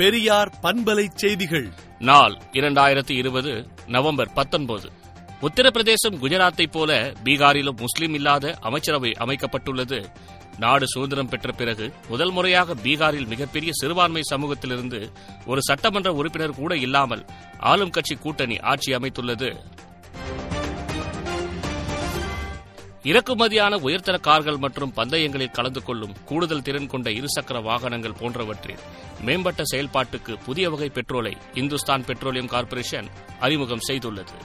பெரியார் பண்பலை செய்திகள். நாள் இரண்டாயிரத்தி இருபது நவம்பர் பத்தொன்பது. உத்தரப்பிரதேசம் குஜராத்தை போல பீகாரிலும் முஸ்லிம் இல்லாத அமைச்சரவை அமைக்கப்பட்டுள்ளது. நாடு சுதந்திரம் பெற்ற பிறகு முதல் முறையாக பீகாரில் மிகப்பெரிய சிறுபான்மை சமூகத்திலிருந்து ஒரு சட்டமன்ற உறுப்பினர் கூட இல்லாமல் ஆளும் கட்சி கூட்டணி ஆட்சி அமைத்துள்ளது. இறக்குமதியான உயர்தர கார்கள் மற்றும் பந்தயங்களில் கலந்து கொள்ளும் கூடுதல் திறன் கொண்ட இருசக்கர வாகனங்கள் போன்றவற்றில் மேம்பட்ட செயல்பாட்டுக்கு புதிய வகை பெட்ரோலை இந்துஸ்தான் பெட்ரோலியம் கார்ப்பரேஷன் அறிமுகம் செய்துள்ளது.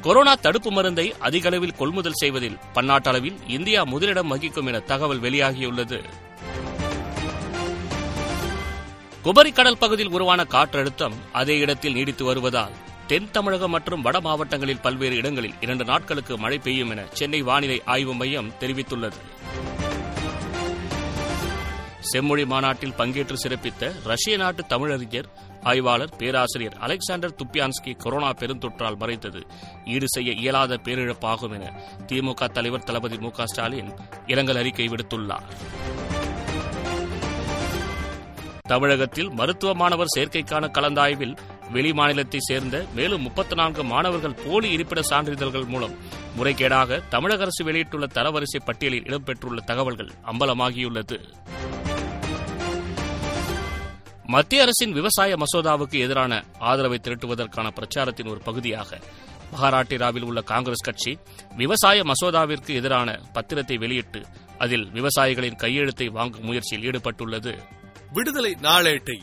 கொரோனா தடுப்பு மருந்தை அதிக அளவில் கொள்முதல் செய்வதில் பன்னாட்டளவில் இந்தியா முதலிடம் வகிக்கும் என தகவல் வெளியாகியுள்ளது. குபரி கடல் பகுதியில் உருவான காற்றழுத்தம் அதே இடத்தில் நீடித்து வருவதால் தென் தமிழகம் மற்றும் வட மாவட்டங்களில் பல்வேறு இடங்களில் இரண்டு நாட்களுக்கு மழை பெய்யும் என சென்னை வானிலை ஆய்வு மையம் தெரிவித்துள்ளது. செம்மொழி மாநாட்டில் பங்கேற்று சிறப்பித்த ரஷ்ய நாட்டு தமிழறிஞர் ஆய்வாளர் பேராசிரியர் அலெக்சாண்டர் துப்பியான்ஸ்கி கொரோனா பெருந்தொற்றால் மறைந்தது. ஈடு செய்ய இயலாத பேரிழப்பாகும் என திமுக தலைவர் தளபதி மு ஸ்டாலின் இரங்கல் அறிக்கை விடுத்துள்ளார். தமிழகத்தில் மருத்துவ மாணவர் சேர்க்கைக்கான கலந்தாய்வில் வெளி மாநிலத்தை சேர்ந்த மேலும் முப்பத்தி நான்கு மாணவர்கள் போலி இருப்பிட சான்றிதழ்கள் மூலம் முறைகேடாக தமிழக அரசு வெளியிட்டுள்ள தரவரிசை பட்டியலில் இடம்பெற்றுள்ள தகவல்கள் அம்பலமாகியுள்ளது. மத்திய அரசின் விவசாய மசோதாவுக்கு எதிரான ஆதரவை திரட்டுவதற்கான பிரச்சாரத்தின் ஒரு பகுதியாக மகாராட்டிராவில் உள்ள காங்கிரஸ் கட்சி விவசாய மசோதாவிற்கு எதிரான பத்திரத்தை வெளியிட்டு அதில் விவசாயிகளின் கையெழுத்தை வாங்கும் முயற்சியில் ஈடுபட்டுள்ளது. விடுதலை நாளேட்டை